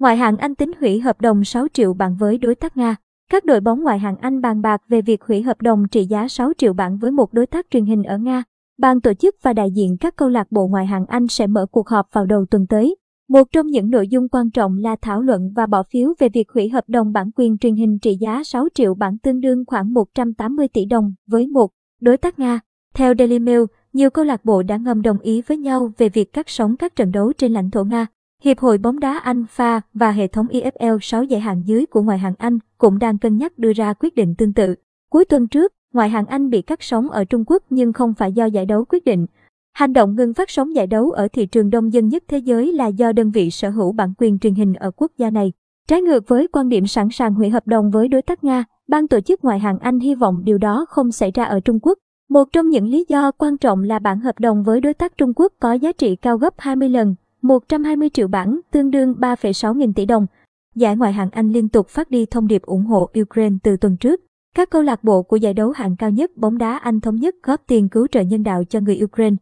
Ngoại hạng Anh tính hủy hợp đồng 6 triệu bảng với đối tác Nga. Các đội bóng ngoại hạng Anh bàn bạc về việc hủy hợp đồng trị giá 6 triệu bảng với một đối tác truyền hình ở Nga. Ban tổ chức và đại diện các câu lạc bộ ngoại hạng Anh sẽ mở cuộc họp vào đầu tuần tới. Một trong những nội dung quan trọng là thảo luận và bỏ phiếu về việc hủy hợp đồng bản quyền truyền hình trị giá 6 triệu bảng tương đương khoảng 180 tỷ đồng với một đối tác Nga. Theo Daily Mail, nhiều câu lạc bộ đã ngầm đồng ý với nhau về việc cắt sóng các trận đấu trên lãnh thổ Nga. Hiệp hội bóng đá Anh FA và hệ thống EFL 6 giải hạng dưới của ngoại hạng Anh cũng đang cân nhắc đưa ra quyết định tương tự. Cuối tuần trước, ngoại hạng Anh bị cắt sóng ở Trung Quốc nhưng không phải do giải đấu quyết định. Hành động ngừng phát sóng giải đấu ở thị trường đông dân nhất thế giới là do đơn vị sở hữu bản quyền truyền hình ở quốc gia này. Trái ngược với quan điểm sẵn sàng hủy hợp đồng với đối tác Nga, ban tổ chức ngoại hạng Anh hy vọng điều đó không xảy ra ở Trung Quốc. Một trong những lý do quan trọng là bản hợp đồng với đối tác Trung Quốc có giá trị cao gấp 20 lần, 120 triệu bảng, tương đương 3,6 nghìn tỷ đồng. Giải ngoại hạng Anh liên tục phát đi thông điệp ủng hộ Ukraine từ tuần trước. Các câu lạc bộ của giải đấu hạng cao nhất bóng đá Anh thống nhất góp tiền cứu trợ nhân đạo cho người Ukraine.